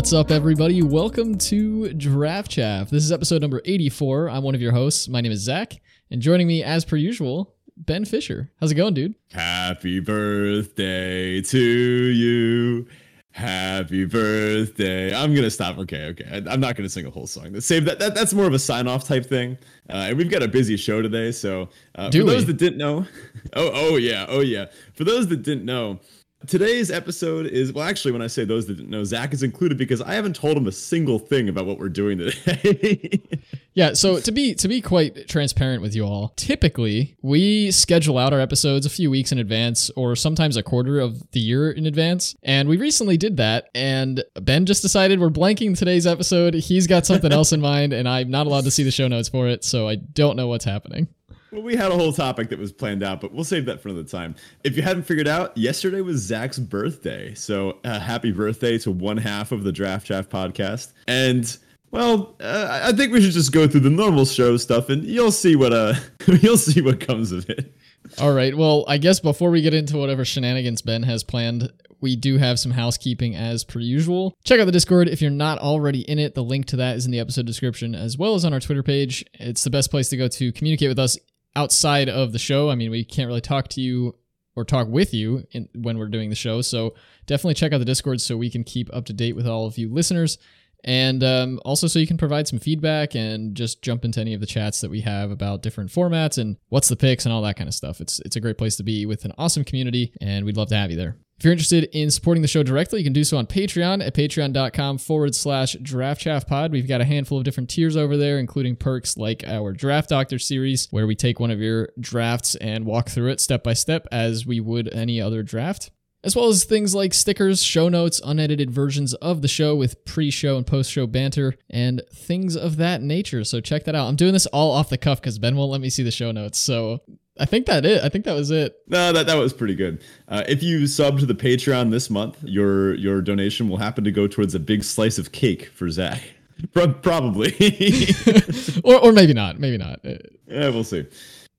What's up, everybody? Welcome to Draft Chaff. This is episode number 84. I'm one of your hosts. My name is Zach, and joining me, as per usual, Ben Fisher. How's it going, dude? Happy birthday to you. Happy birthday. I'm gonna stop. Okay, okay. I, am not gonna sing a whole song. Save that. that that's more of a sign off type thing. Uh, and we've got a busy show today, so uh, for those that didn't know, oh oh yeah, oh yeah. For those that didn't know, Today's episode is well, actually, when I say those that didn't know, Zach is included because I haven't told him a single thing about what we're doing today. Yeah, so to be to be quite transparent with you all, typically we schedule out our episodes a few weeks in advance or sometimes a quarter of the year in advance. And we recently did that and Ben just decided we're blanking today's episode. He's got something else in mind and I'm not allowed to see the show notes for it, so I don't know what's happening. Well, we had a whole topic that was planned out, but we'll save that for another time. If you haven't figured out, yesterday was Zach's birthday, so uh, happy birthday to one half of the Draft Draft podcast. And well, uh, I think we should just go through the normal show stuff, and you'll see what uh you'll see what comes of it. All right. Well, I guess before we get into whatever shenanigans Ben has planned, we do have some housekeeping as per usual. Check out the Discord if you're not already in it. The link to that is in the episode description as well as on our Twitter page. It's the best place to go to communicate with us outside of the show. I mean, we can't really talk to you or talk with you in, when we're doing the show. So definitely check out the Discord so we can keep up to date with all of you listeners. And um, also, so you can provide some feedback and just jump into any of the chats that we have about different formats and what's the picks and all that kind of stuff. It's it's a great place to be with an awesome community, and we'd love to have you there. If you're interested in supporting the show directly, you can do so on Patreon at patreon.com forward slash draft chaff pod. We've got a handful of different tiers over there, including perks like our Draft Doctor series, where we take one of your drafts and walk through it step by step as we would any other draft as well as things like stickers, show notes, unedited versions of the show with pre show and post show banter, and things of that nature. So check that out. I'm doing this all off the cuff because Ben won't let me see the show notes. So I think that it. I think that was it. No, that, that was pretty good. Uh, if you sub to the Patreon this month, your your donation will happen to go towards a big slice of cake for Zach. Pro- Probably. or, or maybe not. Maybe not. Yeah, we'll see.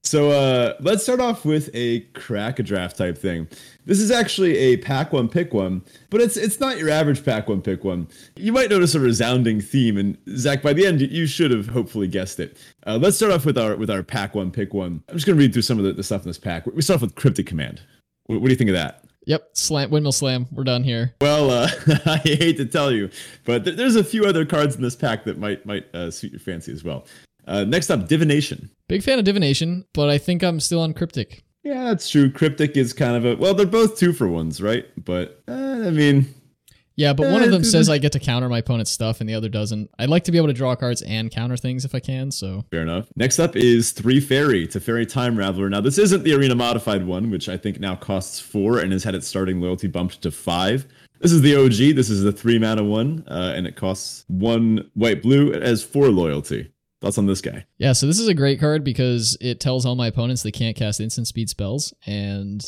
So uh, let's start off with a crack a draft type thing. This is actually a pack one pick one, but it's it's not your average pack one pick one. You might notice a resounding theme, and Zach, by the end, you should have hopefully guessed it. Uh, let's start off with our with our pack one pick one. I'm just gonna read through some of the, the stuff in this pack. We start off with Cryptic Command. What, what do you think of that? Yep. Slam. Windmill slam. We're done here. Well, uh, I hate to tell you, but th- there's a few other cards in this pack that might might uh, suit your fancy as well. Uh, next up, Divination. Big fan of divination, but I think I'm still on cryptic. Yeah, that's true. Cryptic is kind of a well, they're both two for ones, right? But uh, I mean, Yeah, but one of Uh, them says I get to counter my opponent's stuff and the other doesn't. I'd like to be able to draw cards and counter things if I can, so fair enough. Next up is Teferi to Fairy Time Raveler. Now, this isn't the arena modified one, which I think now costs four and has had its starting loyalty bumped to five. This is the OG. This is the three mana one, uh, and it costs one white blue. It has four loyalty. Thoughts on this guy? Yeah, so this is a great card because it tells all my opponents they can't cast instant speed spells, and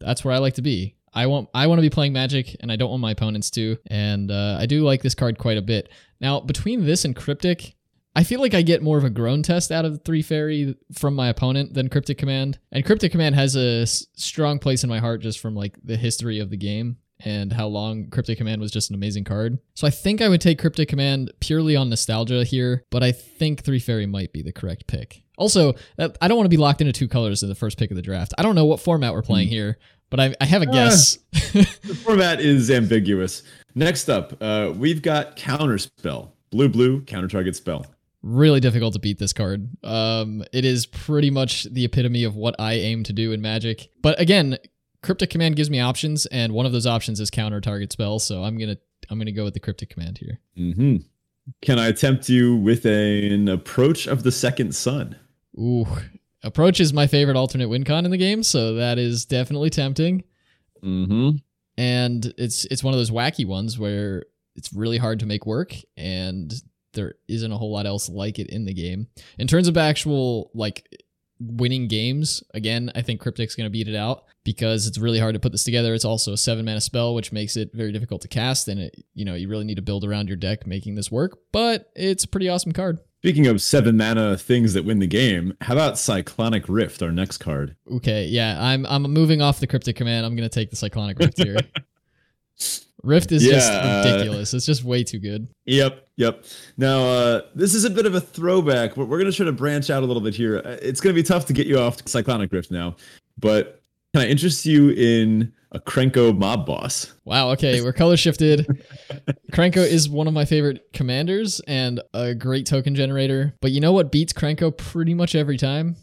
that's where I like to be. I want I want to be playing Magic, and I don't want my opponents to, and uh, I do like this card quite a bit. Now, between this and Cryptic, I feel like I get more of a grown test out of the Teferi from my opponent than Cryptic Command, and Cryptic Command has a s- strong place in my heart just from like the history of the game and how long Cryptic Command was just an amazing card. So I think I would take Cryptic Command purely on nostalgia here, but I think Teferi might be the correct pick. Also, uh, I don't want to be locked into two colors in the first pick of the draft. I don't know what format we're playing here, but I, I have a guess. The format is ambiguous. Next up, uh, we've got Counterspell. Blue, blue, counter target spell. really difficult to beat this card. Um, it is pretty much the epitome of what I aim to do in Magic. But again, Cryptic Command gives me options, and one of those options is counter target spell. So I'm gonna I'm gonna go with the Cryptic Command here. hmm Can I tempt you with an approach of the second sun? Ooh, approach is my favorite alternate win con in the game, so that is definitely tempting. Mm-hmm. And it's it's one of those wacky ones where it's really hard to make work, and there isn't a whole lot else like it in the game. In terms of actual like winning games, again, I think Cryptic's going to beat it out because it's really hard to put this together. It's also a seven mana spell, which makes it very difficult to cast, and it, you know you really need to build around your deck making this work. But it's a pretty awesome card. Speaking of seven mana things that win the game, how about Cyclonic Rift, our next card? Okay, yeah, I'm I'm moving off the Cryptic command. I'm going to take the Cyclonic Rift here. Rift is Yeah, just uh, ridiculous. it's just way too good. Yep, yep. Now, uh, this is a bit of a throwback. We're, we're going to try to branch out a little bit here. Uh, It's going to be tough to get you off Cyclonic Rift now, but can I interest you in a Krenko mob boss? Wow. Okay, we're color shifted. Krenko is one of my favorite commanders and a great token generator. But you know what beats Krenko pretty much every time?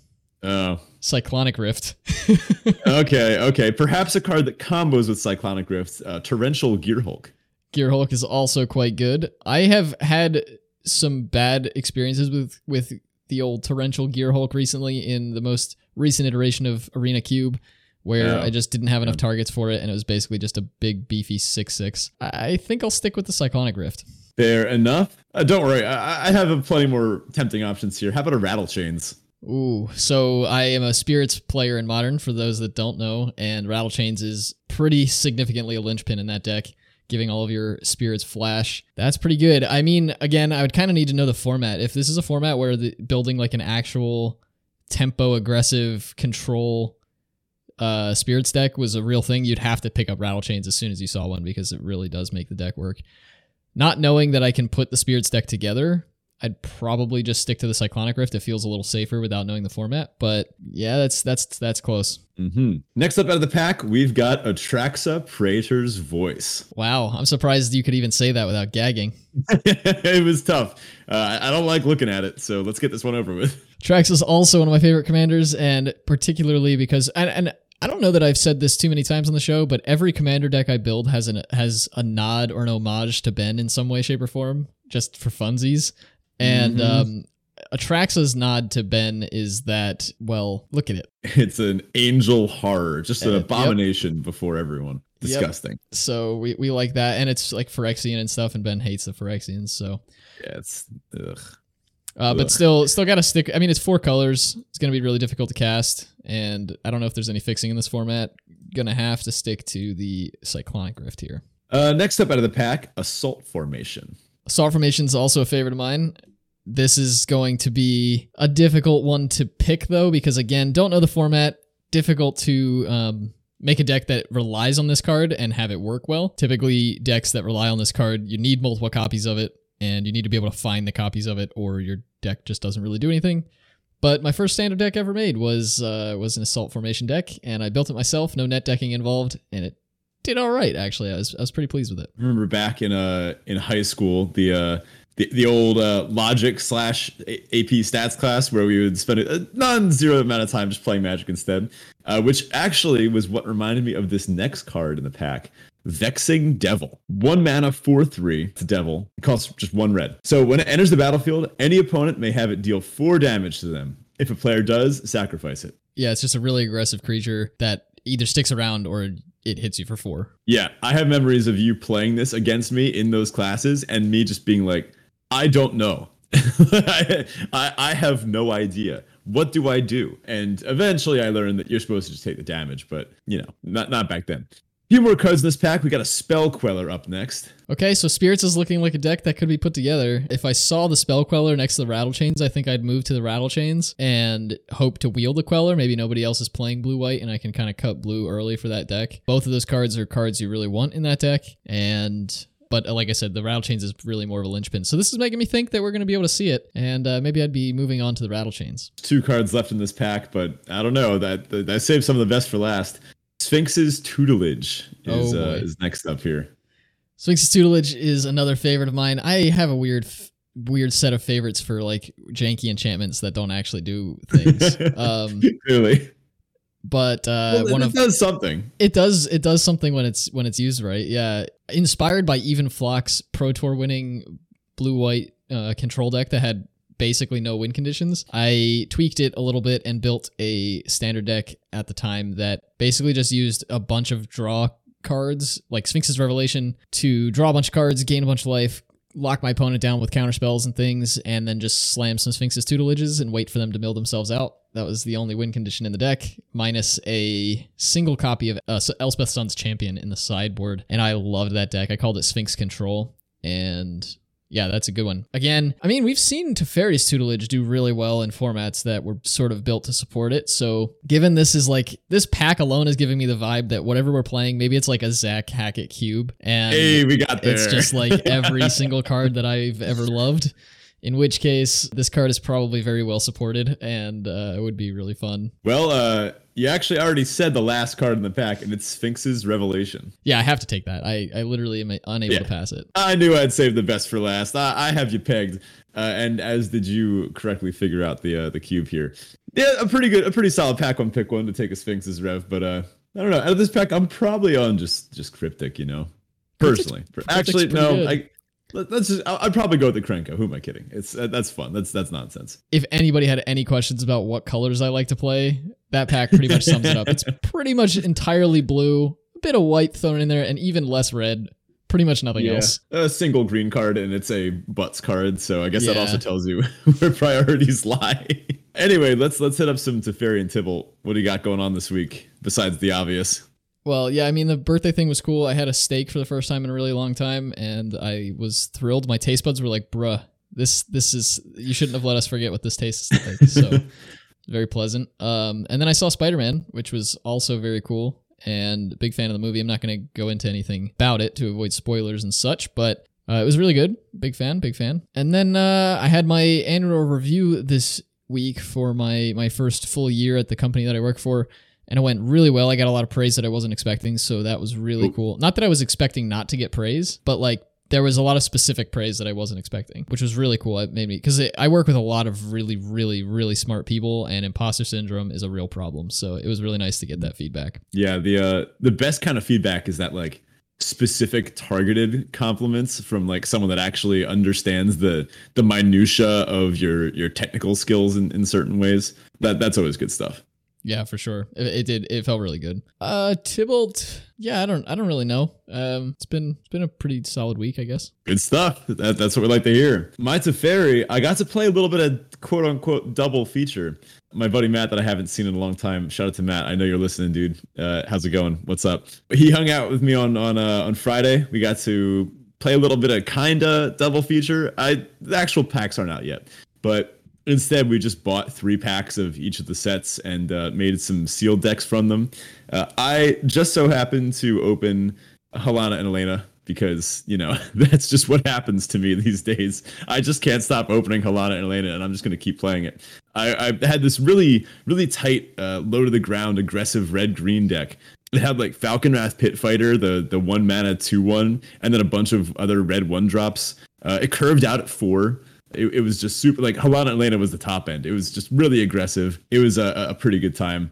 Oh, Cyclonic Rift. okay, okay. Perhaps a card that combos with Cyclonic Rift, uh, Torrential Gearhulk. Gearhulk is also quite good. I have had some bad experiences with with the old torrential Gearhulk recently in the most recent iteration of Arena Cube, where Yeah. I just didn't have enough targets for it, and it was basically just a big beefy six six. I I think I'll stick with the Cyclonic Rift. Fair enough. Uh, don't worry, I, I have plenty more tempting options here. How about a Rattle Chains? Ooh, so I am a spirits player in modern for those that don't know, and Rattle Chains is pretty significantly a linchpin in that deck, giving all of your spirits flash. That's pretty good. I mean, again, I would kind of need to know the format. If this is a format where the building like an actual tempo aggressive control uh spirits deck was a real thing, you'd have to pick up Rattle Chains as soon as you saw one because it really does make the deck work. Not knowing that I can put the spirits deck together I'd probably just stick to the Cyclonic Rift. It feels a little safer without knowing the format. But yeah, that's that's that's close. hmm Next up out of the pack, we've got Atraxa Praetor's Voice. Wow, I'm surprised you could even say that without gagging. it was tough. Uh, I I don't like looking at it, so let's get this one over with. Trax is also one of my favorite commanders, and particularly because and, and I don't know that I've said this too many times on the show, but every commander deck I build has an has a nod or an homage to Ben in some way, shape, or form, just for funsies. And Mhm. um, Atraxa's nod to Ben is that well, look at it. It's an angel horror, just an Uh, yep. abomination before everyone. Yep. Disgusting. So we, we like that, and it's like Phyrexian and stuff, and Ben hates the Phyrexians, so Yeah, it's ugh. Uh, but still, still got to stick. I mean, it's four colors. It's gonna be really difficult to cast, and I don't know if there's any fixing in this format. Gonna have to stick to the Cyclonic Rift here. Uh, next up out of the pack, Assault Formation. Assault Formation is also a favorite of mine. This is going to be a difficult one to pick though, because again, don't know the format. Difficult to um, make a deck that relies on this card and have it work well. Typically, decks that rely on this card, you need multiple copies of it, and you need to be able to find the copies of it, or your deck just doesn't really do anything. But my first standard deck ever made was uh, was an Assault Formation deck, and I built it myself. No net decking involved, and it did all right. Actually, I was I was pretty pleased with it. I remember back in uh in high school the uh the, the old uh, logic slash AP stats class where we would spend a non-zero amount of time just playing Magic instead, uh, which actually was what reminded me of this next card in the pack. Vexing Devil. One mana, four three. It's a devil. It costs just one red. So when it enters the battlefield, any opponent may have it deal four damage to them. If a player does, sacrifice it. Yeah, it's just a really aggressive creature that either sticks around or it hits you for four. Yeah, I have memories of you playing this against me in those classes and me just being like, I don't know. I, I have no idea. What do I do? And eventually I learned that you're supposed to just take the damage, but you know, not not back then. few more cards in this pack. We got a Spell Queller up next. Okay, so Spirits is looking like a deck that could be put together. If I saw the Spell Queller next to the Rattle Chains, I think I'd move to the Rattle Chains and hope to wield the Queller. Maybe nobody else is playing blue white and I can kind of cut blue early for that deck. Both of those cards are cards you really want in that deck. And. But uh, like I said, the Rattle Chains is really more of a linchpin. So this is making me think that we're going to be able to see it. And uh, maybe I'd be moving on to the Rattle Chains. Two cards left in this pack, but I don't know. That that, that saved some of the best for last. Sphinx's tutelage is Oh, uh, is next up here. Sphinx's Tutelage is another favorite of mine. I have a weird, f- weird set of favorites for like janky enchantments that don't actually do things. um, Clearly, but uh, well, one it of does something. it does it does something when it's when it's used right. Yeah, inspired by Ivan Floch's Pro Tour winning blue white uh, control deck that had basically no win conditions. I tweaked it a little bit and built a standard deck at the time that basically just used a bunch of draw cards like Sphinx's Revelation to draw a bunch of cards, gain a bunch of life, lock my opponent down with counter spells and things, and then just slam some Sphinx's tutelages and wait for them to mill themselves out. That was the only win condition in the deck, minus a single copy of uh, Elspeth Sun's Champion in the sideboard. And I loved that deck. I called it Sphinx Control. And yeah, that's a good one. Again, I mean, we've seen Teferi's tutelage do really well in formats that were sort of built to support it. So, given this is like this pack alone is giving me the vibe that whatever we're playing, maybe it's like a Zach Hackett cube, and hey, we got there. It's just like every single card that I've ever loved. In which case, this card is probably very well supported, and uh, it would be really fun. Well, uh, you actually already said the last card in the pack, and it's Sphinx's Revelation. Yeah, I have to take that. I, I literally am unable yeah. to pass it. I knew I'd save the best for last. I, I have you pegged, uh, and as did you correctly figure out the uh, the cube here. Yeah, a pretty good, a pretty solid pack one pick one to take a Sphinx's Rev, but uh, I don't know. Out of this pack, I'm probably on just just Cryptic, you know, personally. Actually, no, good. I Let's just. I'd probably go with the Krenko. Who am I kidding? It's uh, that's fun. That's that's nonsense. If anybody had any questions about what colors I like to play, that pack pretty much sums it up. It's pretty much entirely blue, a bit of white thrown in there, and even less red. Pretty much nothing yeah. else. A single green card, and it's a butts card. So I guess yeah. that also tells you where priorities lie. anyway, let's let's hit up some Teferi and Tibalt. What do you got going on this week besides the obvious? Well, yeah, I mean the birthday thing was cool. I had a steak for the first time in a really long time, and I was thrilled. My taste buds were like, "Bruh, this this is you shouldn't have let us forget what this tastes like." So very pleasant. Um, and then I saw Spider Man, which was also very cool, and big fan of the movie. I'm not going to go into anything about it to avoid spoilers and such, but uh, it was really good. Big fan, big fan. And then uh, I had my annual review this week for my my first full year at the company that I work for and it went really well. I got a lot of praise that I wasn't expecting, so that was really Ooh. cool. Not that I was expecting not to get praise, but like there was a lot of specific praise that I wasn't expecting, which was really cool. It made me because I work with a lot of really, really, really smart people, and imposter syndrome is a real problem. So it was really nice to get that feedback. Yeah, the uh, the best kind of feedback is that like specific targeted compliments from like someone that actually understands the the minutia of your your technical skills in, in certain ways. That that's always good stuff. Yeah, for sure. It, it, did. It felt really good. Uh, Tibalt. Yeah, I don't. I don't really know. Um, it's been it's been a pretty solid week, I guess. Good stuff. That, that's what we like to hear. My Teferi. I got to play a little bit of quote unquote double feature. My buddy Matt, that I haven't seen in a long time. Shout out to Matt. I know you're listening, dude. Uh, how's it going? What's up? He hung out with me on on uh, on Friday. We got to play a little bit of kinda double feature. I the actual packs aren't out yet, but Instead, we just bought three packs of each of the sets and uh, made some sealed decks from them. Uh, I just so happened to open Halana and Alena because you know that's just what happens to me these days. I just can't stop opening Halana and Alena, and I'm just going to keep playing it. I, I, had this really, really tight, uh, low to the ground, aggressive red green deck. It had like Falkenrath Pit Fighter, the the one mana two one, and then a bunch of other red one drops. Uh, it curved out at four it, it was just super like Halana and Alena was the top end. It was just really aggressive. It was a, a pretty good time.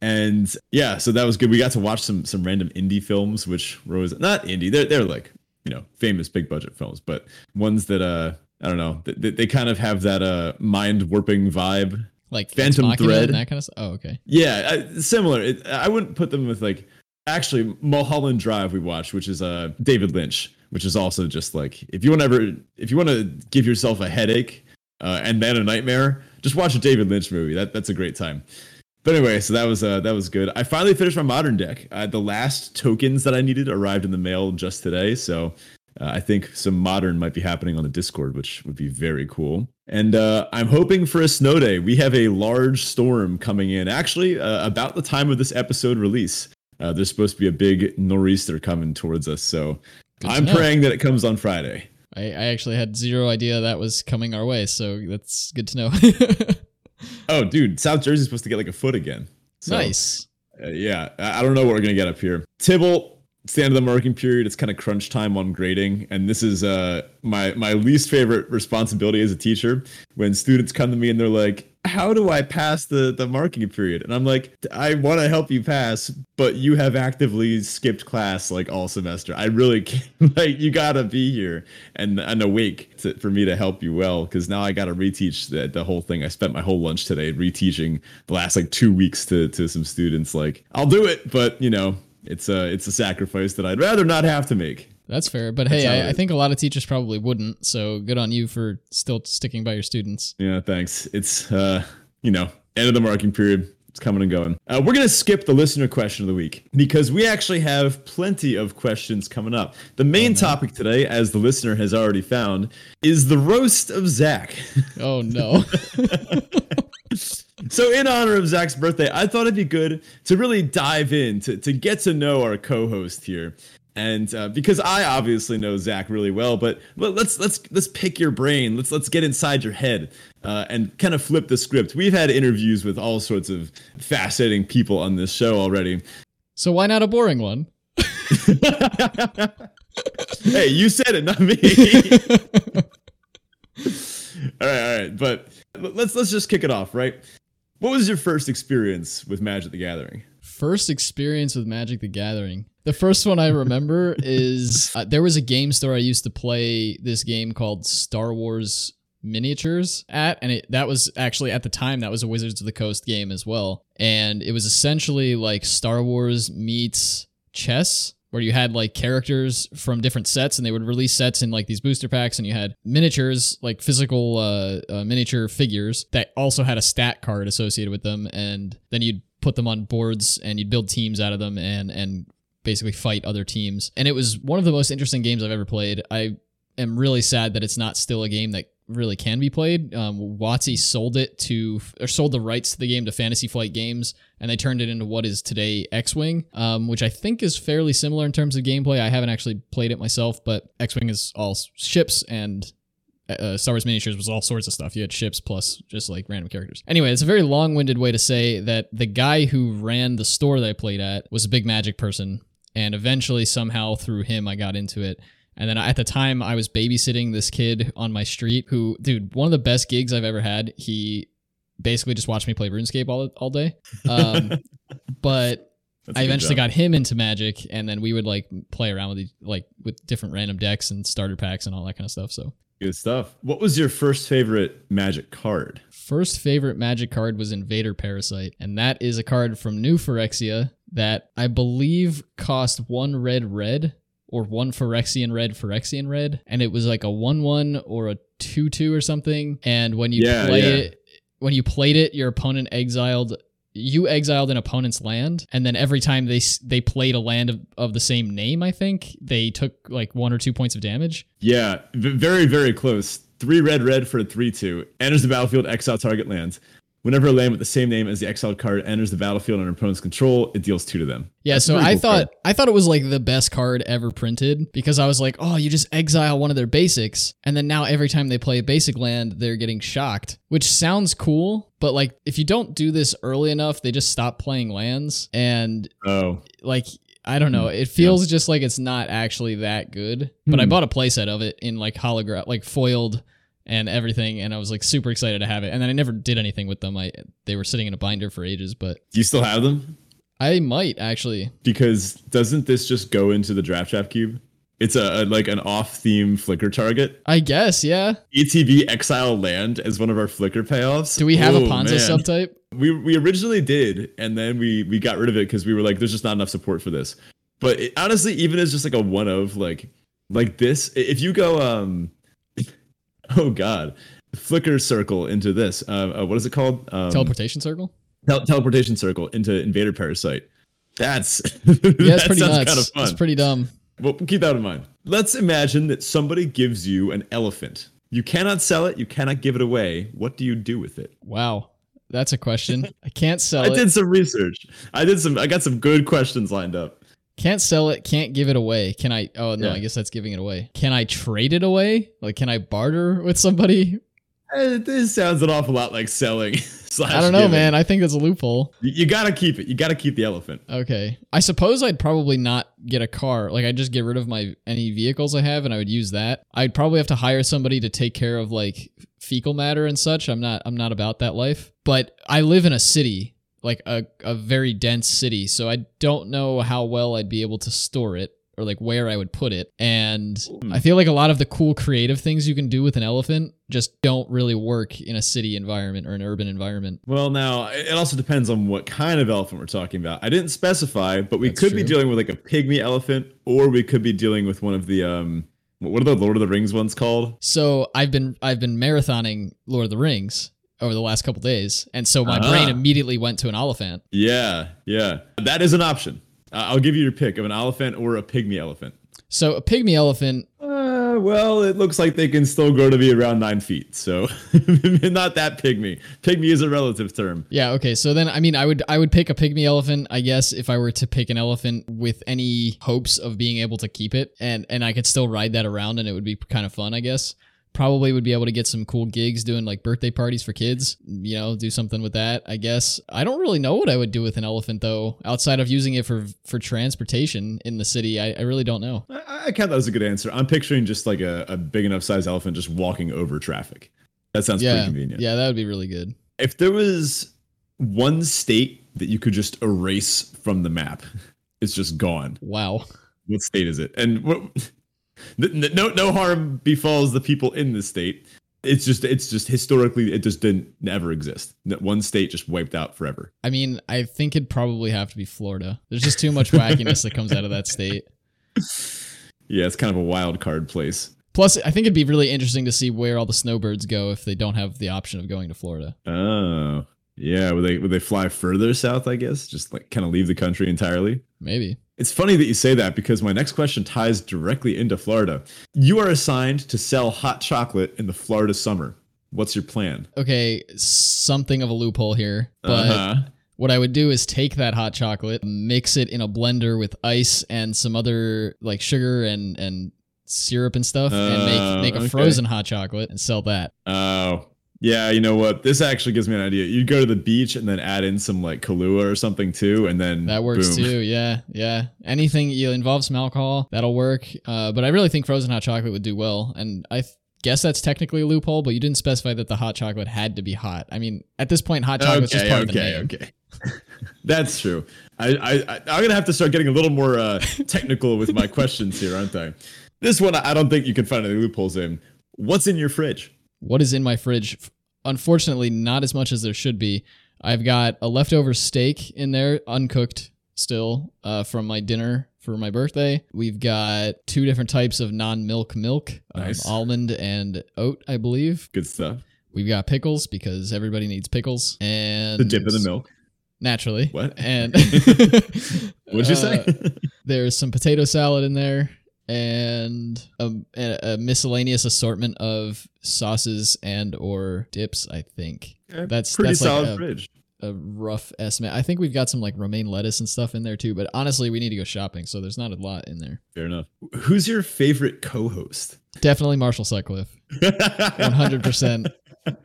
And yeah, so that was good. We got to watch some some random indie films, which were always not indie. They're they're like you know famous big budget films, but ones that uh I don't know they, they kind of have that uh mind warping vibe, like Phantom Thread and that kind of stuff. Oh, okay. Yeah, uh, similar. It, I wouldn't put them with like actually Mulholland Drive we watched, which is uh David Lynch which is also just like if you want to ever if you want to give yourself a headache uh, and then a nightmare, just watch a David Lynch movie. That that's a great time. But anyway, so that was uh, that was good. I finally finished my modern deck. Uh, the last tokens that I needed arrived in the mail just today, so uh, I think some modern might be happening on the Discord, which would be very cool. And uh, I'm hoping for a snow day. We have a large storm coming in, actually, uh, about the time of this episode release. Uh, there's supposed to be a big nor'easter coming towards us, so Good I'm praying that it comes on Friday. I, I actually had zero idea that was coming our way, so that's good to know. oh, dude, South Jersey's supposed to get like a foot again. So, nice. Uh, yeah, I don't know what we're gonna get up here. Tibalt, it's the end of the marking period. It's kind of crunch time on grading, and this is uh my my least favorite responsibility as a teacher when students come to me and they're like, how do I pass the the marking period? And I'm like, I want to help you pass, but you have actively skipped class like all semester. I really can't, like you gotta be here and and awake to, for me to help you well because now I gotta reteach the the whole thing. I spent my whole lunch today reteaching the last like two weeks to to some students. Like I'll do it, but you know it's a it's a sacrifice that I'd rather not have to make. That's fair. But That's hey, I, I, think a lot of teachers probably wouldn't. So good on you for still sticking by your students. Yeah, thanks. It's uh you know, end of the marking period. It's coming and going. Uh, we're going to skip the listener question of the week because we actually have plenty of questions coming up. The main oh, topic today, as the listener has already found, is the roast of Zach. Oh, no. so, in honor of Zach's birthday, I thought it'd be good to really dive in, to, to get to know our co host here and uh, because I obviously know Zach really well, but let's let's let's pick your brain. Let's let's get inside your head uh, and kind of flip the script. We've had interviews with all sorts of fascinating people on this show already. So why not a boring one? hey, you said it, not me. all right, all right, but let's let's just kick it off, right? What was your first experience with Magic the Gathering? First experience with Magic the Gathering. The first one I remember is uh, there was a game store I used to play this game called Star Wars miniatures at and it, that was actually at the time that was a wizards of the coast game as well. And it was essentially like star wars meets chess where you had like characters from different sets and they would release sets in like these booster packs and you had miniatures like physical uh, uh, miniature figures that also had a stat card associated with them and then you'd put them on boards and you'd build teams out of them and and basically fight other teams. And it was one of the most interesting games I've ever played. I am really sad that it's not still a game that really can be played. Um, WotC sold it to or sold the rights to the game to Fantasy Flight Games, and they turned it into what is today X-wing, um, which I think is fairly similar in terms of gameplay. I haven't actually played it myself, but X-wing is all ships and. Uh, Star Wars miniatures was all sorts of stuff. You had ships plus just like random characters. Anyway, it's a very long-winded way to say that the guy who ran the store that I played at was a big Magic person, and eventually somehow through him I got into it. And then at the time I was babysitting this kid on my street who dude, one of the best gigs I've ever had. He basically just watched me play RuneScape all all day. Um, but I eventually got him into Magic, and then we would like play around with the, like with different random decks and starter packs and all that kind of stuff. So good stuff. What was your first favorite Magic card? First favorite Magic card was Invader Parasite, and that is a card from New Phyrexia that I believe cost one red red or one Phyrexian red Phyrexian red, and it was like a one one or a two two or something. And when you yeah, play yeah. it, when you played it, your opponent exiled. You exiled an opponent's land, and then every time they they played a land of, of the same name, I think they took like one or two points of damage. Yeah, very very close. Three red red for a three two. Enters the battlefield, exile target lands. Whenever a land with the same name as the exiled card enters the battlefield under opponent's control, it deals two to them. Yeah, That's so I cool thought card. I thought it was like the best card ever printed because I was like, oh, you just exile one of their basics, and then now every time they play a basic land, they're getting shocked, which sounds cool, but like if you don't do this early enough, they just stop playing lands, and oh, like I don't know. It feels yeah. just like it's not actually that good. But hmm. I bought a playset of it in like hologram, like foiled and everything and I was like super excited to have it. And then I never did anything with them. I they were sitting in a binder for ages, but Do you still have them? I might actually. Because doesn't this just go into the draft trap cube? It's a, a like an off-theme flicker target. I guess, yeah. ETB Exile Land as one of our flicker payoffs. Do we have oh, a Ponza man. subtype? We we originally did, and then we we got rid of it because we were like, there's just not enough support for this. But it, honestly, even as just like a one of like like this, if you go um oh god, flicker circle into this. Uh, uh, what is it called? Um, teleportation circle. Tel- teleportation circle into invader parasite. That's yeah, it's pretty nuts. Kind of fun. It's pretty dumb. Well, keep that in mind. Let's imagine that somebody gives you an elephant. You cannot sell it. You cannot give it away. What do you do with it? Wow. That's a question. I can't sell I it. I did some research. I did some I got some good questions lined up. Can't sell it, can't give it away. Can I? Oh no, yeah. I guess that's giving it away. Can I trade it away? Like, can I barter with somebody? Uh, this sounds an awful lot like selling. I don't know, giving. man. I think that's a loophole. You, you, gotta keep it. You gotta keep the elephant. Okay. I suppose I'd probably not get a car. Like I'd just get rid of my any vehicles I have, and I would use that. I'd probably have to hire somebody to take care of like fecal matter and such. I'm not. I'm not about that life. But I live in a city, like a, a very dense city. So I don't know how well I'd be able to store it or like where I would put it. And. I feel like a lot of the cool creative things you can do with an elephant just don't really work in a city environment or an urban environment. Well, now it also depends on what kind of elephant we're talking about. I didn't specify, but we That's could true. be dealing with like a pygmy elephant or we could be dealing with one of the um what are the Lord of the Rings ones called? So I've been I've been marathoning Lord of the Rings over the last couple days, and so my Ah. brain immediately went to an elephant. Yeah, yeah. That is an option. Uh, I'll give you your pick of an elephant or a pygmy elephant. So a pygmy elephant, Uh, well, it looks like they can still grow to be around nine feet, so not that pygmy. Pygmy is a relative term. yeah, okay. So then, I mean, I would I would pick a pygmy elephant, I guess, if I were to pick an elephant with any hopes of being able to keep it, and and I could still ride that around, and it would be kind of fun, I guess. Probably would be able to get some cool gigs doing like birthday parties for kids. You know, do something with that. I guess I don't really know what I would do with an elephant though, outside of using it for for transportation in the city. I, I really don't know. I, I count that as a good answer. I'm picturing just like a, a big enough size elephant just walking over traffic. That sounds yeah, pretty convenient. yeah, that would be really good. If there was one state that you could just erase from the map, it's just gone. Wow. What state is it? And what? No, no harm befalls the people in this state. It's just, it's just historically, it just didn't never exist. That one state just wiped out forever. I mean, I think it'd probably have to be Florida. There's just too much wackiness that comes out of that state. Yeah, it's kind of a wild card place. Plus, I think it'd be really interesting to see where all the snowbirds go if they don't have the option of going to Florida. Oh, yeah. Would they would they fly further south? I guess just like kind of leave the country entirely. Maybe. It's funny that you say that because my next question ties directly into Florida. You are assigned to sell hot chocolate in the Florida summer. What's your plan? Okay, something of a loophole here, but Uh-huh. what I would do is take that hot chocolate, mix it in a blender with ice and some other like sugar and and syrup and stuff, and Oh, make make a okay. frozen hot chocolate and sell that. Oh, yeah. You know what? This actually gives me an idea. You go to the beach and then add in some like Kahlua or something too, and then That works boom. too. Yeah, yeah. Anything you involve some alcohol, that'll work. Uh, but I really think frozen hot chocolate would do well, and I th- guess that's technically a loophole. But you didn't specify that the hot chocolate had to be hot. I mean, at this point, hot chocolate chocolate's just Okay, part of the okay, name. okay. That's true. I, I, I, I'm gonna have to start getting a little more uh, technical with my questions here, aren't I? This one, I don't think you can find any loopholes in. What's in your fridge? What is in my fridge? Unfortunately, not as much as there should be. I've got a leftover steak in there, uncooked still, uh, from my dinner for my birthday. We've got two different types of non-milk milk, um, almond and oat, I believe. Good stuff. We've got pickles because everybody needs pickles, and The dip in the milk. naturally. What? And What'd you say? Uh, there's some potato salad in there and a, a, a miscellaneous assortment of sauces and or dips. I think that's pretty that's like solid a- fridge. a rough estimate. I think we've got some like romaine lettuce and stuff in there too. But honestly, we need to go shopping, so there's not a lot in there. Fair enough. Who's your favorite co-host? Definitely Marshall Sutcliffe, 100. percent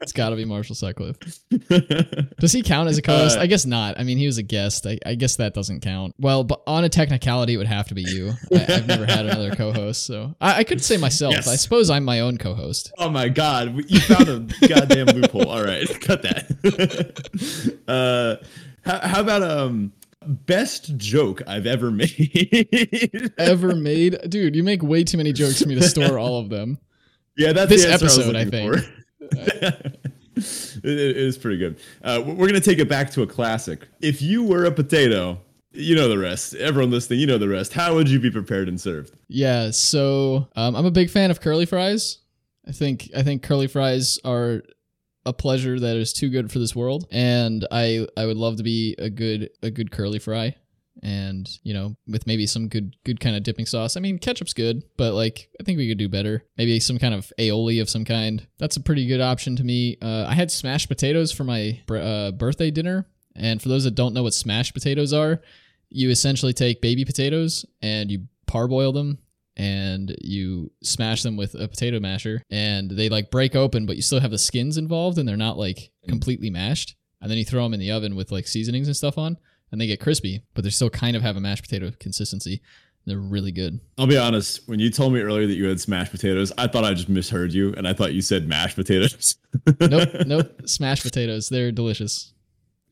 It's got to be Marshall Sutcliffe. Does he count as a co-host? Uh, I guess not. I mean, he was a guest. I, I guess that doesn't count. Well, but on a technicality, it would have to be you. I, I've never had another co-host, so I, I could say myself. Yes. I suppose I'm my own co-host. Oh my god, you found a goddamn loophole. All right, cut that. uh, how, how about um best joke I've ever made? Ever made, dude? You make way too many jokes for me to store all of them. yeah, that's This the episode, I I think. it, it is pretty good. Uh, we're gonna take it back to a classic. If you were a potato, you know the rest. Everyone listening, you know the rest. How would you be prepared and served? Yeah, so um, I'm a big fan of curly fries. I think I think curly fries are a pleasure that is too good for this world, and I I would love to be a good a good curly fry, and you know with maybe some good good kind of dipping sauce. I mean ketchup's good, but like I think we could do better. Maybe some kind of aioli of some kind. That's a pretty good option to me. Uh, I had smashed potatoes for my br- uh, birthday dinner, and for those that don't know what smashed potatoes are, you essentially take baby potatoes and you parboil them and you smash them with a potato masher and they like break open but you still have the skins involved and they're not like completely mashed and then you throw them in the oven with like seasonings and stuff on and they get crispy but they still kind of have a mashed potato consistency they're really good I'll be honest. When you told me earlier that you had smashed potatoes, I thought I just misheard you, and I thought you said mashed potatoes. nope nope smashed potatoes they're delicious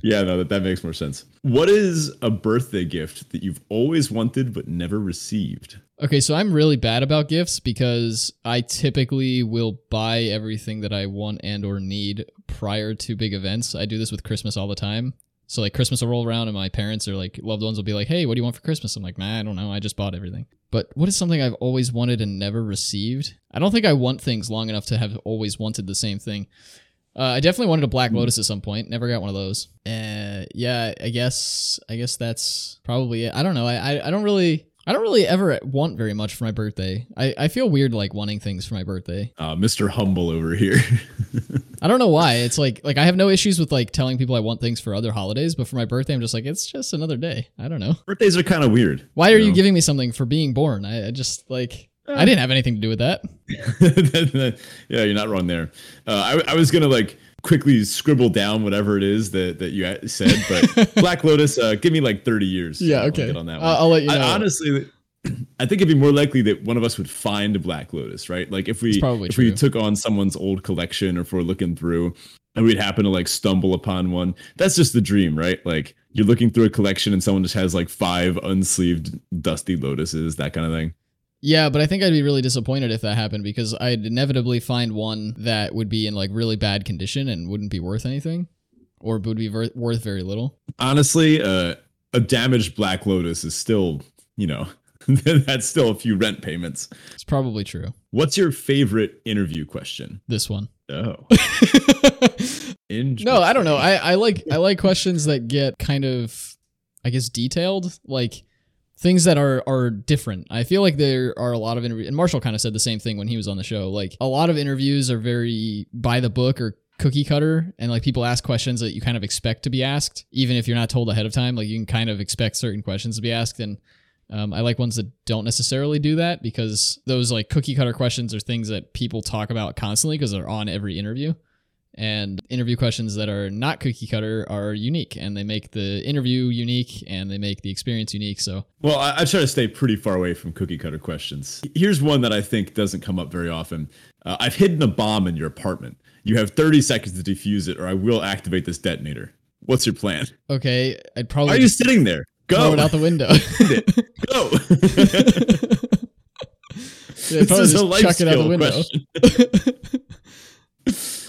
Yeah, no, that, that makes more sense. What is a birthday gift that you've always wanted but never received? Okay, so I'm really bad about gifts because I typically will buy everything that I want and or need prior to big events. I do this with Christmas all the time. So like Christmas will roll around and my parents or like loved ones will be like, "Hey, what do you want for Christmas?" I'm like, "Man, I don't know. I just bought everything." But what is something I've always wanted and never received? I don't think I want things long enough to have always wanted the same thing. Uh, I definitely wanted a Black Lotus at some point. Never got one of those. Uh, yeah, I guess I guess that's probably it. I don't know. I, I, I don't really I don't really ever want very much for my birthday. I, I feel weird like wanting things for my birthday. Uh, Mr. Humble over here. I don't know why. It's like like I have no issues with like telling people I want things for other holidays, but for my birthday, I'm just like it's just another day. I don't know. Birthdays are kind of weird. Why are you know? giving me something for being born? I, I just like I didn't have anything to do with that. yeah, you're not wrong there. Uh, I, I was gonna like quickly scribble down whatever it is that that you said, but Black Lotus, uh, give me like 30 years. Yeah, I'll okay. get on that one. I'll, I'll let you know. I, honestly, I think it'd be more likely that one of us would find a Black Lotus, right? Like if we if we took on someone's old collection, or if we're looking through, and we'd happen to like stumble upon one. That's just the dream, right? Like you're looking through a collection, and someone just has like five unsleeved dusty lotuses, that kind of thing. Yeah, but I think I'd be really disappointed if that happened because I'd inevitably find one that would be in like really bad condition and wouldn't be worth anything, or would be worth very little. honestly, uh, a damaged Black Lotus is still, you know, that's still a few rent payments. It's probably true. What's your favorite interview question? This one. Oh, no, I don't know. I, I like I like questions that get kind of, I guess, detailed. Like things that are are different. I feel like there are a lot of interviews, and Marshall kind of said the same thing when he was on the show. Like a lot of interviews are very by the book or cookie cutter, and like people ask questions that you kind of expect to be asked, even if you're not told ahead of time. Like you can kind of expect certain questions to be asked, and um, I like ones that don't necessarily do that because those like cookie cutter questions are things that people talk about constantly because they're on every interview. And interview questions that are not cookie cutter are unique and they make the interview unique and they make the experience unique. So, Well, I, I try to stay pretty far away from cookie cutter questions. Here's one that I think doesn't come up very often. Uh, I've hidden a bomb in your apartment. You have 30 seconds to defuse it, or I will activate this detonator. What's your plan? okay, I'd Why probably are you just sitting there? Throw Go, it out the window. go. Yeah, this is a life chuck it out the skill window. question.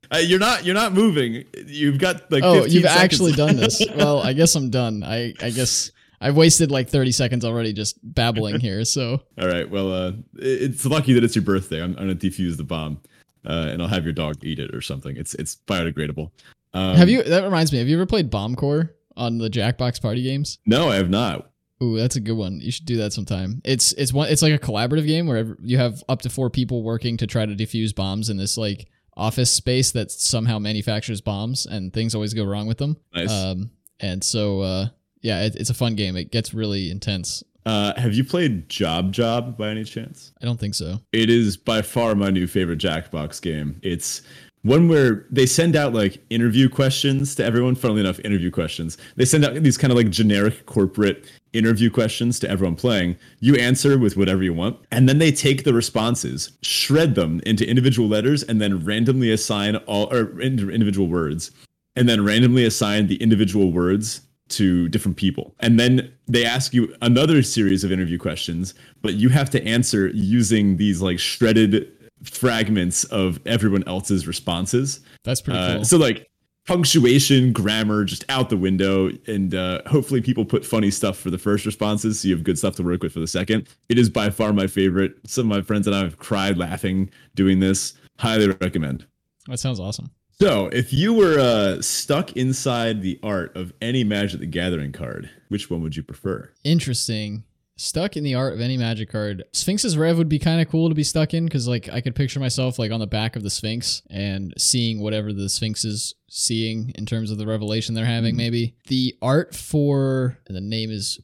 Uh, you're not. You're not moving. You've got like. oh, 15 you've actually done this. Well, I guess I'm done. I, I guess I've wasted like 30 seconds already just babbling here. So, All right. Well, uh, it's lucky that it's your birthday. I'm, I'm gonna defuse the bomb, uh, and I'll have your dog eat it or something. It's it's biodegradable. Um, have you, that reminds me, have you ever played Bomb Corp on the Jackbox party games? No, I have not. Ooh, that's a good one. You should do that sometime. It's it's one it's like a collaborative game where you have up to four people working to try to defuse bombs in this like office space that somehow manufactures bombs, and things always go wrong with them. Nice. Um, and so uh, yeah, it, it's a fun game. It gets really intense. Uh, have you played Job Job by any chance? I don't think so. It is by far my new favorite Jackbox game. It's one where they send out like interview questions to everyone. Funnily enough, interview questions. They send out these kind of like generic corporate interview questions to everyone playing. You answer with whatever you want, and then they take the responses, shred them into individual letters, and then randomly assign all or ind- individual words, and then randomly assign the individual words to different people. And then they ask you another series of interview questions, but you have to answer using these like shredded fragments of everyone else's responses. That's pretty Uh, cool. So like punctuation, grammar, just out the window, and uh, hopefully people put funny stuff for the first responses, so you have good stuff to work with for the second. It is by far my favorite. Some of my friends and I have cried laughing doing this. Highly recommend. that sounds awesome. So, if you were uh, stuck inside the art of any Magic the Gathering card, which one would you prefer? Interesting. Stuck in the art of any magic card. Sphinx's Rev would be kind of cool to be stuck in because, like, I could picture myself like on the back of the Sphinx and seeing whatever the Sphinx is seeing in terms of the revelation they're having. Maybe the art for the name is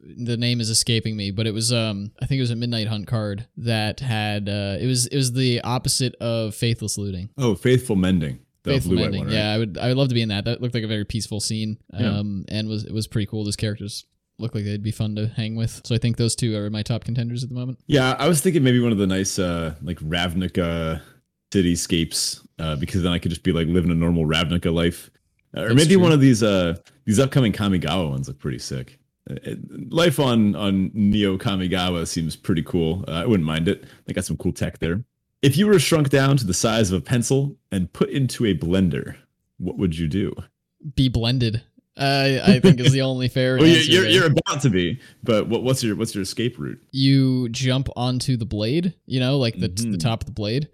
the name is escaping me, but it was um I think it was a Midnight Hunt card that had uh it was it was the opposite of Faithless Looting. Oh, Faithful Mending. Faithful Mending. one, right? Yeah, I would I would love to be in that. That looked like a very peaceful scene. Yeah. Um and was it was pretty cool. Those characters look like they'd be fun to hang with. So I think those two are my top contenders at the moment. Yeah, I was thinking maybe one of the nice uh like Ravnica cityscapes, uh, because then I could just be like living a normal Ravnica life. Uh, or That's maybe true. one of these uh these upcoming Kamigawa ones look pretty sick. Uh, life on on Neo Kamigawa seems pretty cool. Uh, I wouldn't mind it. They got some cool tech there. If you were shrunk down to the size of a pencil and put into a blender, what would you do? Be blended. Uh, I think is the only fair Well, answer. you're, you're about to be, but what, what's your what's your escape route? you jump onto the blade, you know, like the the Mhm. top of the blade,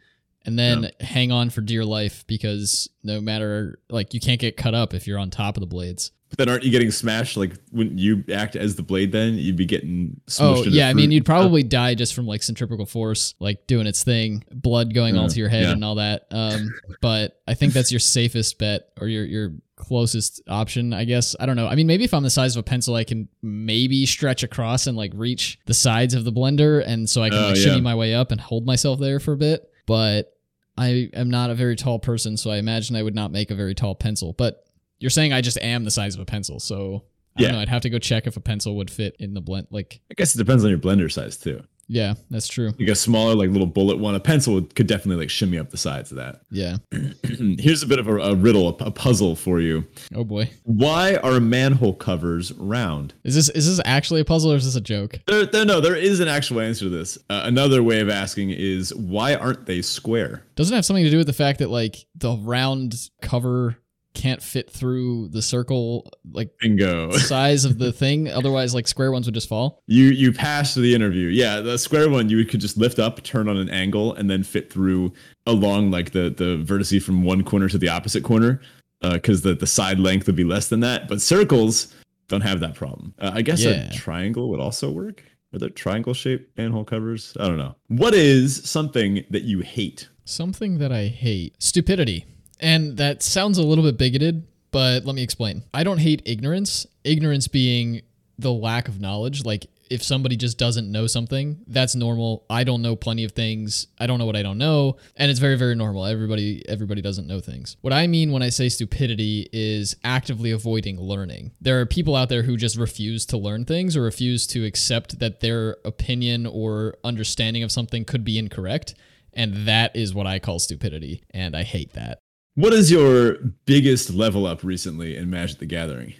and then hang on for dear life because no matter like you can't get cut up if you're on top of the blades. But then aren't you getting smashed? Like wouldn't you act as the blade then? You'd be getting smushed Oh yeah, I mean you'd probably die just from like centrifugal force, like doing its thing, blood going all Uh, to your head yeah. and all that. Um, but I think that's your safest bet or your your closest option, I guess. I don't know. I mean, maybe if I'm the size of a pencil, I can maybe stretch across and like reach the sides of the blender, and so I can Oh, like yeah. shimmy my way up and hold myself there for a bit. But I am not a very tall person, so I imagine I would not make a very tall pencil. But you're saying I just am the size of a pencil, so I Yeah. don't know. I'd have to go check if a pencil would fit in the blend. Like, I guess it depends on your blender size too. yeah, that's true. Like a smaller, like little bullet one, a pencil would, could definitely like shimmy up the sides of that. Yeah. Here's a bit of a, a riddle, a, a puzzle for you. Oh boy. Why are manhole covers round? Is this is this actually a puzzle or is this a joke? There, there, no, there is an actual answer to this. Uh, another way of asking is why aren't they square? Doesn't it have something to do with the fact that like the round cover can't fit through the circle like Bingo. size of the thing? Otherwise, like square ones would just fall. You you passed the interview. Yeah, the square one you could just lift up, turn on an angle, and then fit through along like the the vertice from one corner to the opposite corner, because the the side length would be less than that. But circles don't have that problem. Uh, I guess Yeah. a triangle would also work. Are there triangle shaped manhole covers? I don't know. What is something that you hate? Something that I hate stupidity. And that sounds a little bit bigoted, but let me explain. I don't hate ignorance, ignorance being the lack of knowledge. Like, if somebody just doesn't know something, that's normal. I don't know plenty of things. I don't know what I don't know, and it's very very normal. Everybody everybody doesn't know things. What I mean when I say stupidity is actively avoiding learning. There are people out there who just refuse to learn things or refuse to accept that their opinion or understanding of something could be incorrect, and that is what I call stupidity, and I hate that. What is your biggest level up recently in Magic the Gathering?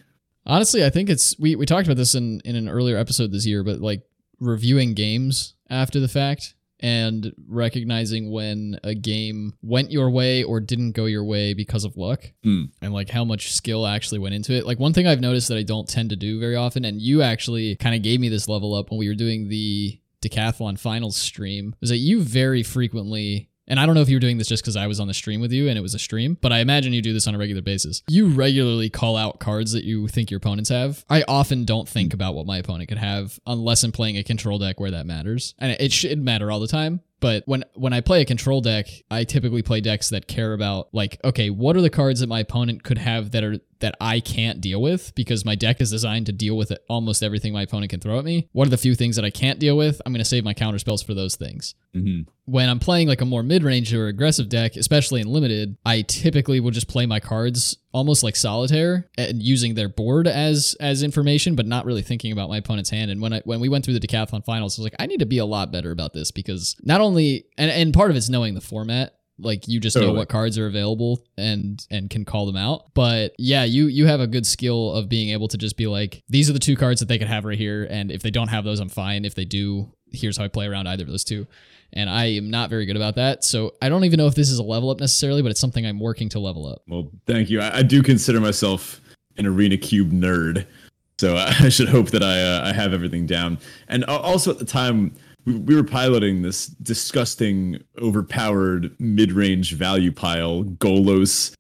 Honestly, I think it's we, we talked about this in, in an earlier episode this year, but like reviewing games after the fact and recognizing when a game went your way or didn't go your way because of luck Hmm. and like how much skill actually went into it. Like one thing I've noticed that I don't tend to do very often, and you actually kind of gave me this level up when we were doing the decathlon finals stream, was that you very frequently and I don't know if you were doing this just because I was on the stream with you and it was a stream, but I imagine you do this on a regular basis. You regularly call out cards that you think your opponents have. I often don't think about what my opponent could have unless I'm playing a control deck where that matters. And it should matter all the time. But when when I play a control deck, I typically play decks that care about like, okay, what are the cards that my opponent could have that are that I can't deal with because my deck is designed to deal with almost everything my opponent can throw at me. What are the few things that I can't deal with? I'm going to save my counter spells for those things hmm when I'm playing like a more mid-range or aggressive deck, especially in limited, I typically will just play my cards almost like solitaire and using their board as as information, but not really thinking about my opponent's hand. And when I when we went through the decathlon finals, I was like, I need to be a lot better about this because not only and and part of it's knowing the format. Like you just know what cards are available and and can call them out. But yeah, you you have a good skill of being able to just be like, these are the two cards that they could have right here, and if they don't have those, I'm fine. If they do, here's how I play around either of those two and I am not very good about that. So I don't even know if this is a level up necessarily, but it's something I'm working to level up. Well, thank you. I, I do consider myself an Arena Cube nerd, so I should hope that I uh, I have everything down. And also at the time, we, we were piloting this disgusting, overpowered mid-range value pile, Golos,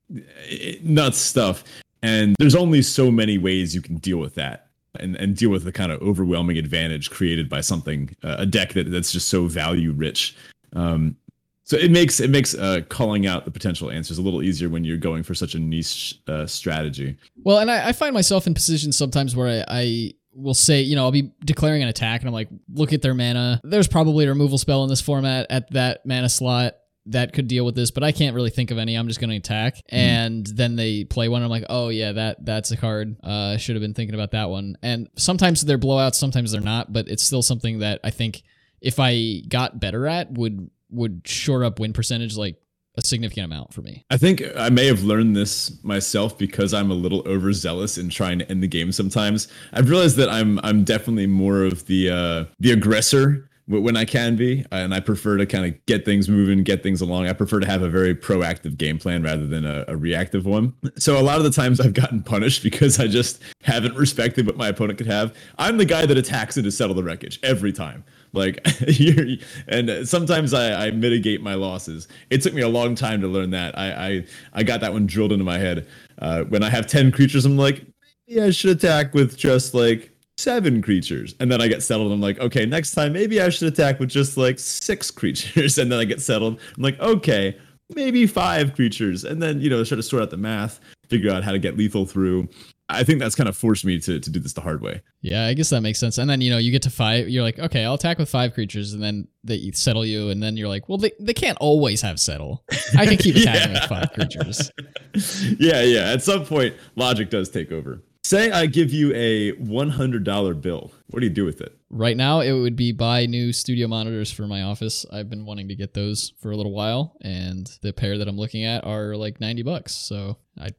nuts stuff. And there's only so many ways you can deal with that. And, and deal with the kind of overwhelming advantage created by something uh, a deck that, that's just so value rich um, so it makes it makes uh, calling out the potential answers a little easier when you're going for such a niche uh, strategy. Well, and I, I find myself in positions sometimes where I, I will say, you know, I'll be declaring an attack and I'm like, look at their mana. There's probably a removal spell in this format at that mana slot that could deal with this, but I can't really think of any. I'm just going to attack. And then they play one. I'm like, oh yeah, that that's a card. Uh, I should have been thinking about that one. And sometimes they're blowouts, sometimes they're not, but it's still something that I think if I got better at would would shore up win percentage like a significant amount for me. I think I may have learned this myself because I'm a little overzealous in trying to end the game sometimes. I've realized that I'm I'm definitely more of the uh, the aggressor when I can be, and I prefer to kind of get things moving, get things along. I prefer to have a very proactive game plan rather than a, a, reactive one. So a lot of the times I've gotten punished because I just haven't respected what my opponent could have. I'm the guy that attacks it to settle the wreckage every time. Like, and sometimes I, I, mitigate my losses. It took me a long time to learn that. I I, I got that one drilled into my head. Uh, when I have ten creatures, I'm like, maybe I should attack with just like seven creatures. And then I get settled. I'm like, okay, next time maybe I should attack with just like six creatures. And then I get settled. I'm like, okay, maybe five creatures. And then, you know, try to sort out the math, figure out how to get lethal through. I think that's kind of forced me to, to do this the hard way. Yeah, I guess that makes sense. And then, you know, you get to five, you're like, okay, I'll attack with five creatures, and then they settle you, and then you're like, well, they, they can't always have settle. I can keep attacking yeah. with five creatures. yeah, yeah. At some point, logic does take over. Say I give you a $100 bill. What do you do with it? Right now, it would be buy new studio monitors for my office. I've been wanting to get those for a little while, and the pair that I'm looking at are like 90 bucks. So I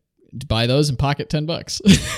buy those and pocket 10 bucks.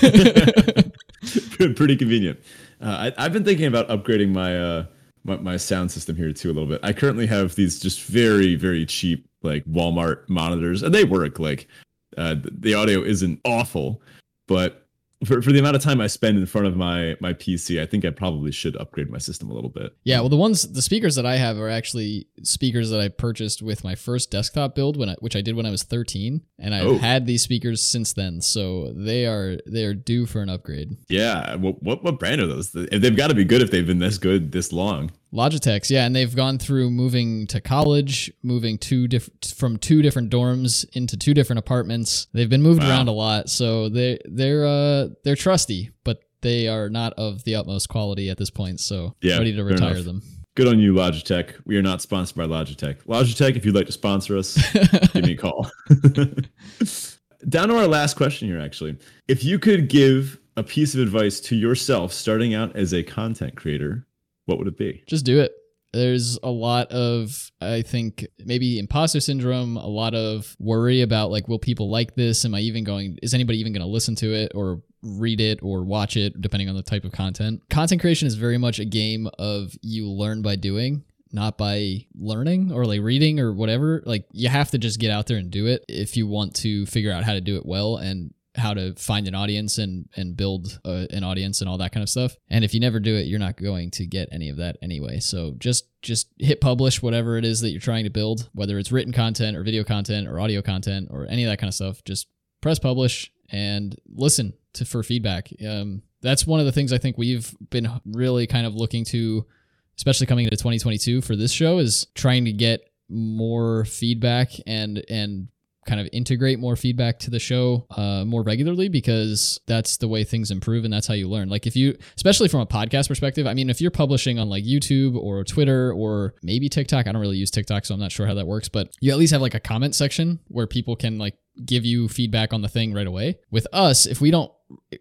Pretty convenient. Uh, I, have been thinking about upgrading my, uh, my, my sound system here too a little bit. I currently have these just very very cheap like Walmart monitors, and they work. Like uh, the audio isn't awful, but for, for the amount of time I spend in front of my my PC, I think I probably should upgrade my system a little bit. Yeah, well, the ones the speakers that I have are actually speakers that I purchased with my first desktop build when I, which I did when I was 13, and I've oh. had these speakers since then, so they are they are due for an upgrade. Yeah, what what, what brand are those? They've got to be good if they've been this good this long. Logitech's, yeah, and they've gone through moving to college, moving two diff- from two different dorms into two different apartments. They've been moved wow. around a lot, so they they're uh they're trusty, but they are not of the utmost quality at this point. So yeah, ready to retire them. Good on you, Logitech. We are not sponsored by Logitech. Logitech, if you'd like to sponsor us, give me a call. Down to our last question here, actually. If you could give a piece of advice to yourself starting out as a content creator, what would it be? Just do it. There's a lot of, I think, maybe imposter syndrome, a lot of worry about like, will people like this? Am I even going, is anybody even going to listen to it or read it or watch it, depending on the type of content? Content creation is very much a game of you learn by doing not by learning or like reading or whatever. Like you have to just get out there and do it if you want to figure out how to do it well and how to find an audience and and build a, an audience and all that kind of stuff. And if you never do it, you're not going to get any of that anyway. So just just hit publish whatever it is that you're trying to build, whether it's written content or video content or audio content or any of that kind of stuff. Just press publish and listen to for feedback. Um, that's one of the things I think we've been really kind of looking to, especially coming into 2022 for this show, is trying to get more feedback and and kind of integrate more feedback to the show uh, more regularly because that's the way things improve and that's how you learn. Like if you, especially from a podcast perspective, I mean, if you're publishing on like YouTube or Twitter or maybe TikTok, I don't really use TikTok, so I'm not sure how that works, but you at least have like a comment section where people can like give you feedback on the thing right away. With us, if we don't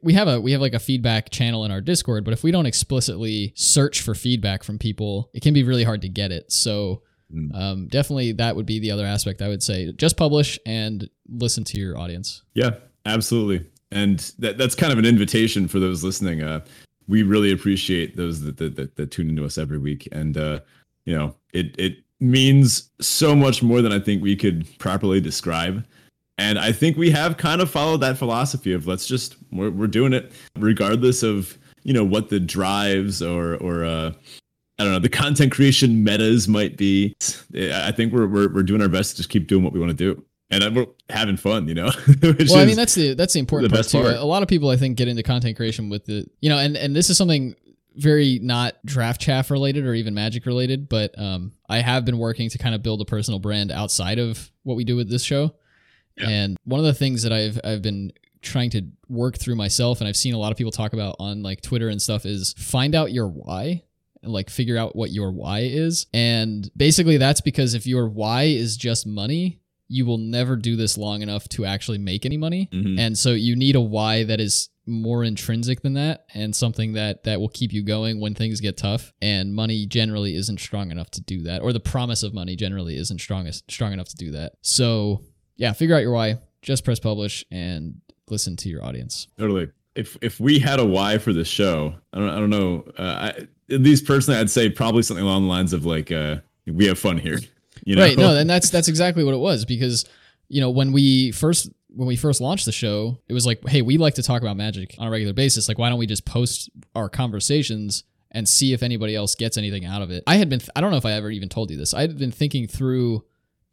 we have a we have like a feedback channel in our discord but if we don't explicitly search for feedback from people it can be really hard to get it so Mm. Um, definitely, that would be the other aspect I would say. Just publish and listen to your audience. Yeah, absolutely. And that, that's kind of an invitation for those listening. Uh, we really appreciate those that, that, that, that tune into us every week. And, uh, you know, it, it means so much more than I think we could properly describe. And I think we have kind of followed that philosophy of let's just, we're, we're doing it regardless of, you know, what the drives or, or, uh, I don't know, the content creation metas might be. I think we're, we're, we're doing our best to just keep doing what we want to do. And we're having fun, you know. well, I mean, that's the that's the important the part too. Part. A lot of people, I think, get into content creation with the, you know, and and this is something very not draft chaff related or even magic related, but um, I have been working to kind of build a personal brand outside of what we do with this show. Yeah. And one of the things that I've I've been trying to work through myself, and I've seen a lot of people talk about on like Twitter and stuff, is find out your why like figure out what your why is. And basically that's because if your why is just money, you will never do this long enough to actually make any money. Mm-hmm. And so you need a why that is more intrinsic than that and something that that will keep you going when things get tough and money generally isn't strong enough to do that or the promise of money generally isn't strongest strong enough to do that. So, yeah, figure out your why, just press publish and listen to your audience. Totally if if we had a why for the show, I don't I don't know. Uh, I, at least personally, I'd say probably something along the lines of like, uh, we have fun here. You know? Right. No, and that's that's exactly what it was because you know when we first when we first launched the show, it was like, hey, we like to talk about magic on a regular basis. Like, why don't we just post our conversations and see if anybody else gets anything out of it? I had been, th- I don't know if I ever even told you this. I had been thinking through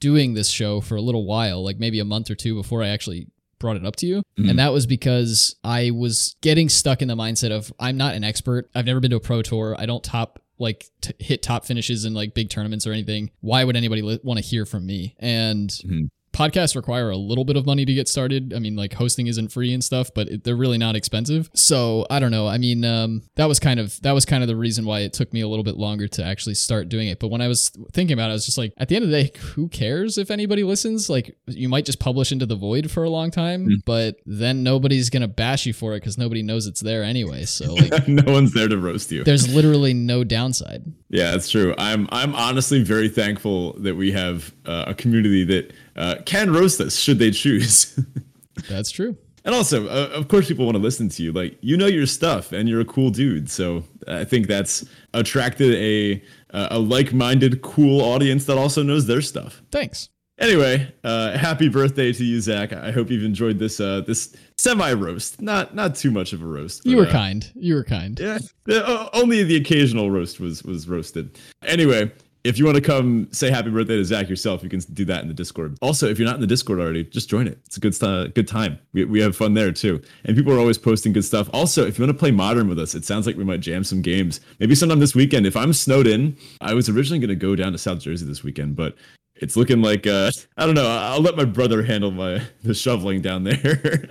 doing this show for a little while, like maybe a month or two before I actually brought it up to you. Mhm. And that was because I was getting stuck in the mindset of I'm not an expert. I've never been to a pro tour. I don't top like t- hit top finishes in like big tournaments or anything. Why would anybody li- want to hear from me? And Mhm. Podcasts require a little bit of money to get started. I mean, like hosting isn't free and stuff, but it, they're really not expensive. So I don't know. I mean, um, that was kind of that was kind of the reason why it took me a little bit longer to actually start doing it. But when I was thinking about it, I was just like, at the end of the day, who cares if anybody listens? Like, you might just publish into the void for a long time, Mm. but then nobody's gonna bash you for it because nobody knows it's there anyway. So like, no one's there to roast you. there's literally no downside. Yeah, that's true. I'm I'm honestly very thankful that we have uh, a community that uh, can roast us should they choose. That's true. and also, uh, of course, people want to listen to you. Like you know your stuff, and you're a cool dude. So I think that's attracted a a like-minded, cool audience that also knows their stuff. Thanks. Anyway, uh, happy birthday to you, Zach. I hope you've enjoyed this uh, this semi roast. Not not too much of a roast. You were uh, kind. You were kind. Yeah, uh, only the occasional roast was was roasted. Anyway, if you want to come say happy birthday to Zach yourself, you can do that in the Discord. Also, if you're not in the Discord already, just join it. It's a good st- good time. We, we have fun there too, and people are always posting good stuff. Also, if you want to play Modern with us, it sounds like we might jam some games. Maybe sometime this weekend. If I'm snowed in, I was originally going to go down to South Jersey this weekend, but it's looking like uh, I don't know. I'll let my brother handle my the shoveling down there.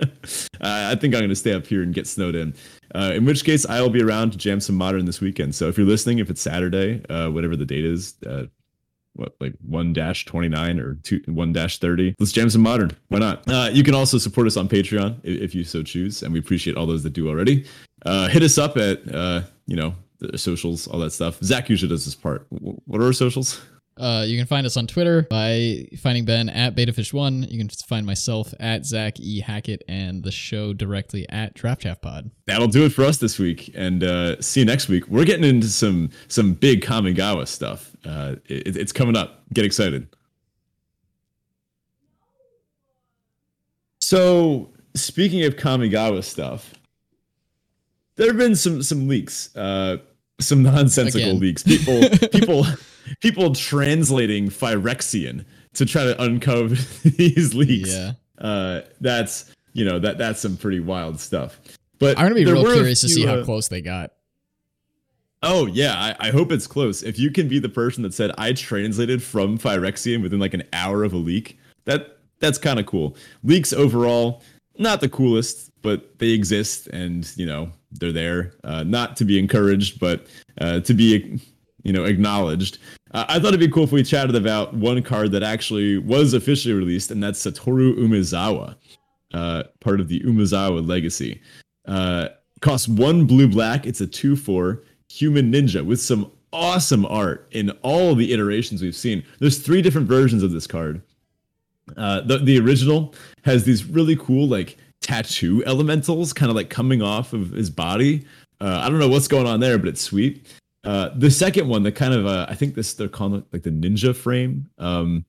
uh, I think I'm to stay up here and get snowed in. Uh, in which case, I'll be around to jam some modern this weekend. So if you're listening, if it's Saturday, uh, whatever the date is, uh, what like one dash twenty nine or two one dash thirty, let's jam some modern. Why not? Uh, you can also support us on Patreon if, if you so choose, and we appreciate all those that do already. Hit us up at you know the socials, all that stuff. Zach usually does this part. What are our socials? Uh, you can find us on Twitter by finding Ben at BetaFish1. You can find myself at Zach E. Hackett and the show directly at Draft Chaff Pod. That'll do it for us this week, and uh, see you next week. We're getting into some some big Kamigawa stuff. Uh, it, it's coming up. Get excited. So, speaking of Kamigawa stuff, there have been some some leaks, uh, some nonsensical Again. leaks. People people people translating Phyrexian to try to uncover these leaks. Yeah. Uh, that's you know that that's some pretty wild stuff. But I'm going to be real curious to see how uh, close they got. Oh yeah, I, I hope it's close. If you can be the person that said I translated from Phyrexian within like an hour of a leak, that that's kind of cool. Leaks overall, not the coolest, but they exist and you know they're there. Uh, not to be encouraged, but uh, to be you know acknowledged. Uh, I thought it'd be cool if we chatted about one card that actually was officially released, and that's Satoru Umezawa, uh, part of the Umezawa legacy. Uh, costs one blue black. It's a two four human ninja with some awesome art in all the iterations we've seen. There's three different versions of this card. Uh, the the original has these really cool like tattoo elementals kind of like coming off of his body. Uh, I don't know what's going on there, but it's sweet. Uh, the second one, the kind of uh, I think this they're calling like the ninja frame. Um,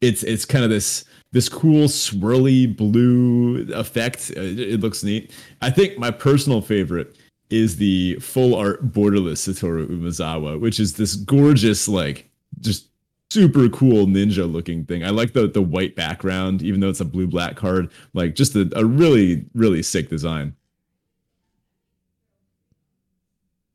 it's it's kind of this this cool swirly blue effect. Uh, it, it looks neat. I think my personal favorite is the full art borderless Satoru Umezawa, which is this gorgeous like just super cool ninja looking thing. I like the the white background, even though it's a blue black card. Like just a, a really really sick design.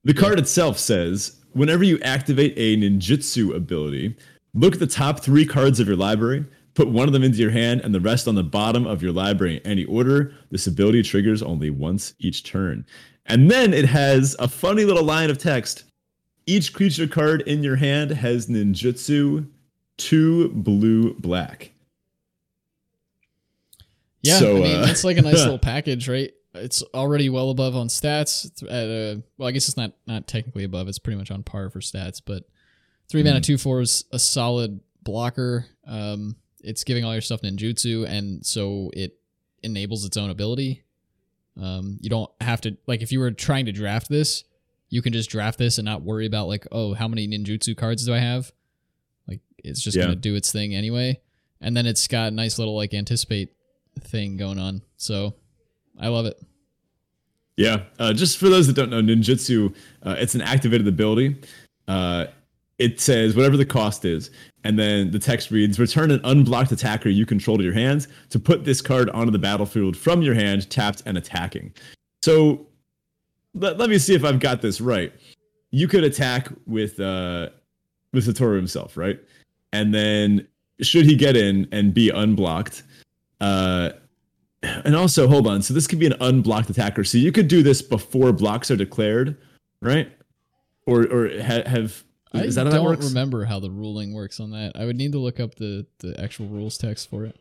The card itself says whenever you activate a ninjutsu ability, look at the top three cards of your library, put one of them into your hand, and the rest on the bottom of your library in any order. This ability triggers only once each turn. And then it has a funny little line of text. Each creature card in your hand has ninjutsu, two blue black. Yeah, So, I mean, uh, it's like a nice little package, right? It's already well above on stats. It's At a, well, I guess it's not not technically above. It's pretty much on par for stats. But three Hmm. mana two four is a solid blocker. Um, it's giving all your stuff ninjutsu, and so it enables its own ability. Um, you don't have to like if you were trying to draft this, you can just draft this and not worry about like, oh, how many ninjutsu cards do I have? Like it's just Yeah. gonna do its thing anyway. And then it's got a nice little like anticipate thing going on. So I love it. Yeah, uh, just for those that don't know, ninjutsu, uh, it's an activated ability. Uh, it says whatever the cost is, and then the text reads: "Return an unblocked attacker you control to your hands to put this card onto the battlefield from your hand, tapped and attacking." So, let, let me see if I've got this right. You could attack with uh, with Satoru himself, right? And then, should he get in and be unblocked, uh, and also, hold on. So this could be an unblocked attacker. So you could do this before blocks are declared, right? Or or ha- have is I that how don't that works? remember how the ruling works on that. I would need to look up the the actual rules text for it.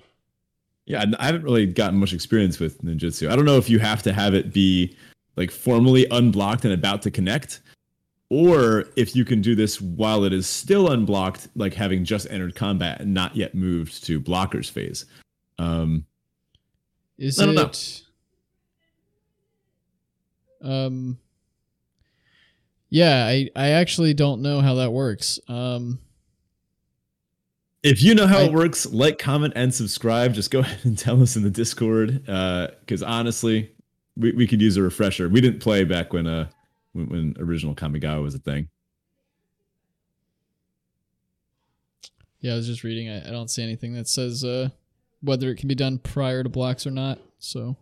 Yeah, I haven't really gotten much experience with ninjutsu. I don't know if you have to have it be like formally unblocked and about to connect, or if you can do this while it is still unblocked, like having just entered combat and not yet moved to blockers phase. Um, Is I don't know. it? Um. Yeah, I I actually don't know how that works. Um. If you know how I- it works, like, comment, and subscribe. Just go ahead and tell us in the Discord. Because honestly, we, we could use a refresher. We didn't play back when uh when, when original Kamigawa was a thing. Yeah, I was just reading. I, I don't see anything that says uh whether it can be done prior to blocks or not. So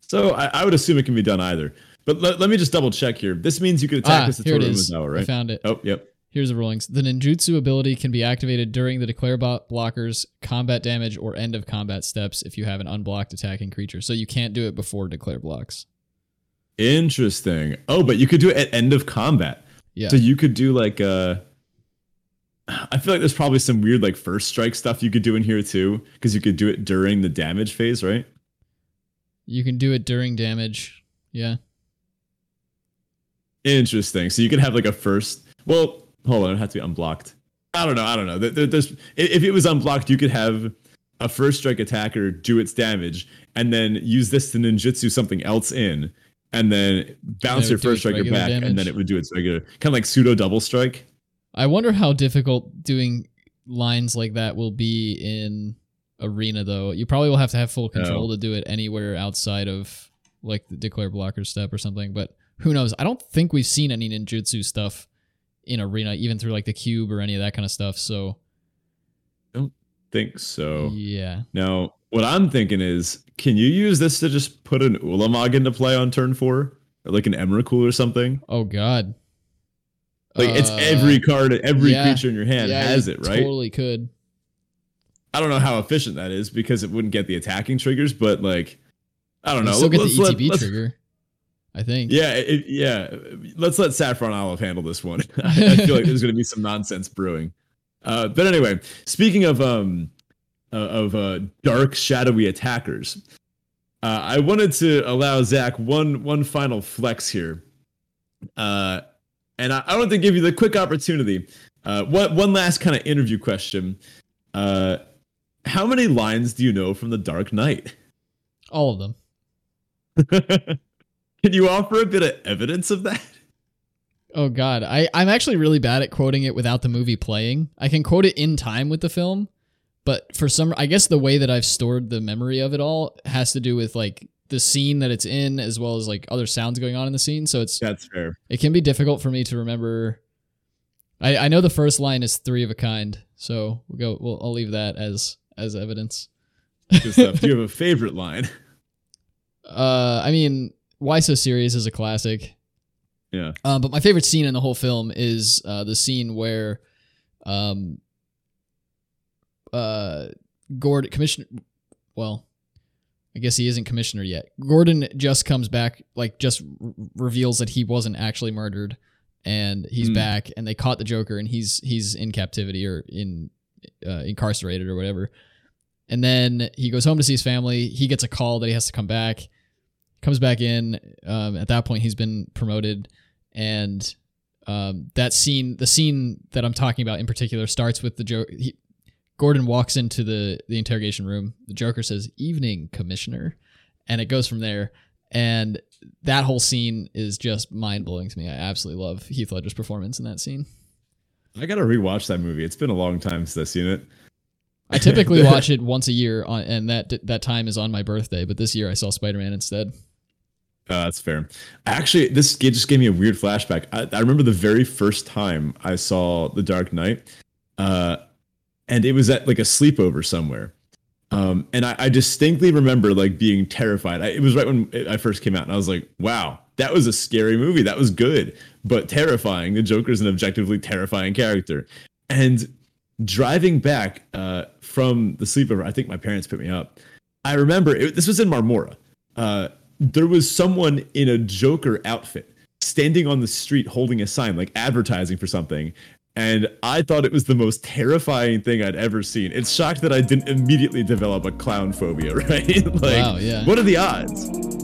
So I, I would assume it can be done either. But let, let me just double check here. This means you could attack ah, with here it Satoru is. Umezawa, I found it. Oh, yep. Here's the rulings. The ninjutsu ability can be activated during the declare blockers, combat damage, or end of combat steps if you have an unblocked attacking creature. So you can't do it before declare blocks. Interesting. Oh, but you could do it at end of combat. Yeah. So you could do like uh I feel like there's probably some weird like first strike stuff you could do in here too, because you could do it during the damage phase, right? You can do it during damage. Yeah. Interesting. So you could have like a first. Well, hold on, it has to be unblocked. I don't know. I don't know. There- there- There's if it was unblocked, you could have a first strike attacker do its damage, and then use this to ninjutsu something else in, and then bounce it your first striker back, and then it would do its regular kind of like pseudo double strike. I wonder how difficult doing lines like that will be in arena though. You probably will have to have full control Oh. to do it anywhere outside of like the declare blocker step or something, but who knows? I don't think we've seen any ninjutsu stuff in arena even through like the cube or any of that kind of stuff. So, I don't Think so. yeah. Now, what I'm thinking is, can you use this to just put an Ulamog into play on turn four, or like an Emrakul or something? Oh god. Like it's Uh, every card, every yeah. creature in your hand yeah, has it, right? Totally could. I don't know how efficient that is because it wouldn't get the attacking triggers, but like, I don't You know. still get the let- ETB let's- trigger. I think. Yeah, it, yeah. Let's let Saffron Olive handle this one. I feel like there's going to be some nonsense brewing. Uh, but anyway, speaking of um uh, of uh, dark, shadowy attackers, uh, I wanted to allow Zach one one final flex here, uh, and I, I want to give you the quick opportunity. Uh, one one last kind of interview question. Uh, how many lines do you know from The Dark Knight? All of them. Can you offer a bit of evidence of that? Oh god, I I'm actually really bad at quoting it without the movie playing. I can quote it in time with the film, but for some I guess the way that I've stored the memory of it all has to do with like the scene that it's in as well as like other sounds going on in the scene, so it's That's fair. it can be difficult for me to remember I I know the first line is three of a kind, so we'll go we'll I'll leave that as as evidence. Good stuff. Do you have a favorite line? Uh I mean, Why So Serious is a classic. Yeah. Um, but my favorite scene in the whole film is uh, the scene where, um, uh, Gordon commissioner. Well, I guess he isn't commissioner yet. Gordon just comes back, like just r- reveals that he wasn't actually murdered, and he's Hmm. back, and they caught the Joker, and he's he's in captivity or in uh, incarcerated or whatever. And then he goes home to see his family. He gets a call that he has to come back. Comes back in. Um, at that point, he's been promoted, and um, that scene, the scene that I'm talking about in particular, starts with the Joker. Gordon walks into the the interrogation room. The Joker says, "Evening, Commissioner," and it goes from there. And that whole scene is just mind blowing to me. I absolutely love Heath Ledger's performance in that scene. I gotta rewatch that movie. It's been a long time since I've seen it. I typically watch it once a year, on, and that that time is on my birthday. But this year I saw Spider Man instead. Uh, that's fair. Actually, this just gave me a weird flashback. I, I, remember the very first time I saw The Dark Knight, uh, and it was at like a sleepover somewhere. Um, and I, I, distinctly remember like being terrified. I, it was right when it, I first came out, and I was like, "Wow, that was a scary movie. That was good, but terrifying." The Joker's an objectively terrifying character. And driving back uh, from the sleepover, I think my parents put me up. I remember it, this was in Marmora. Uh, there was someone in a Joker outfit standing on the street holding a sign, like advertising for something. And I thought it was the most terrifying thing I'd ever seen. It's shocked that I didn't immediately develop a clown phobia, right? like, wow, yeah. What are the odds?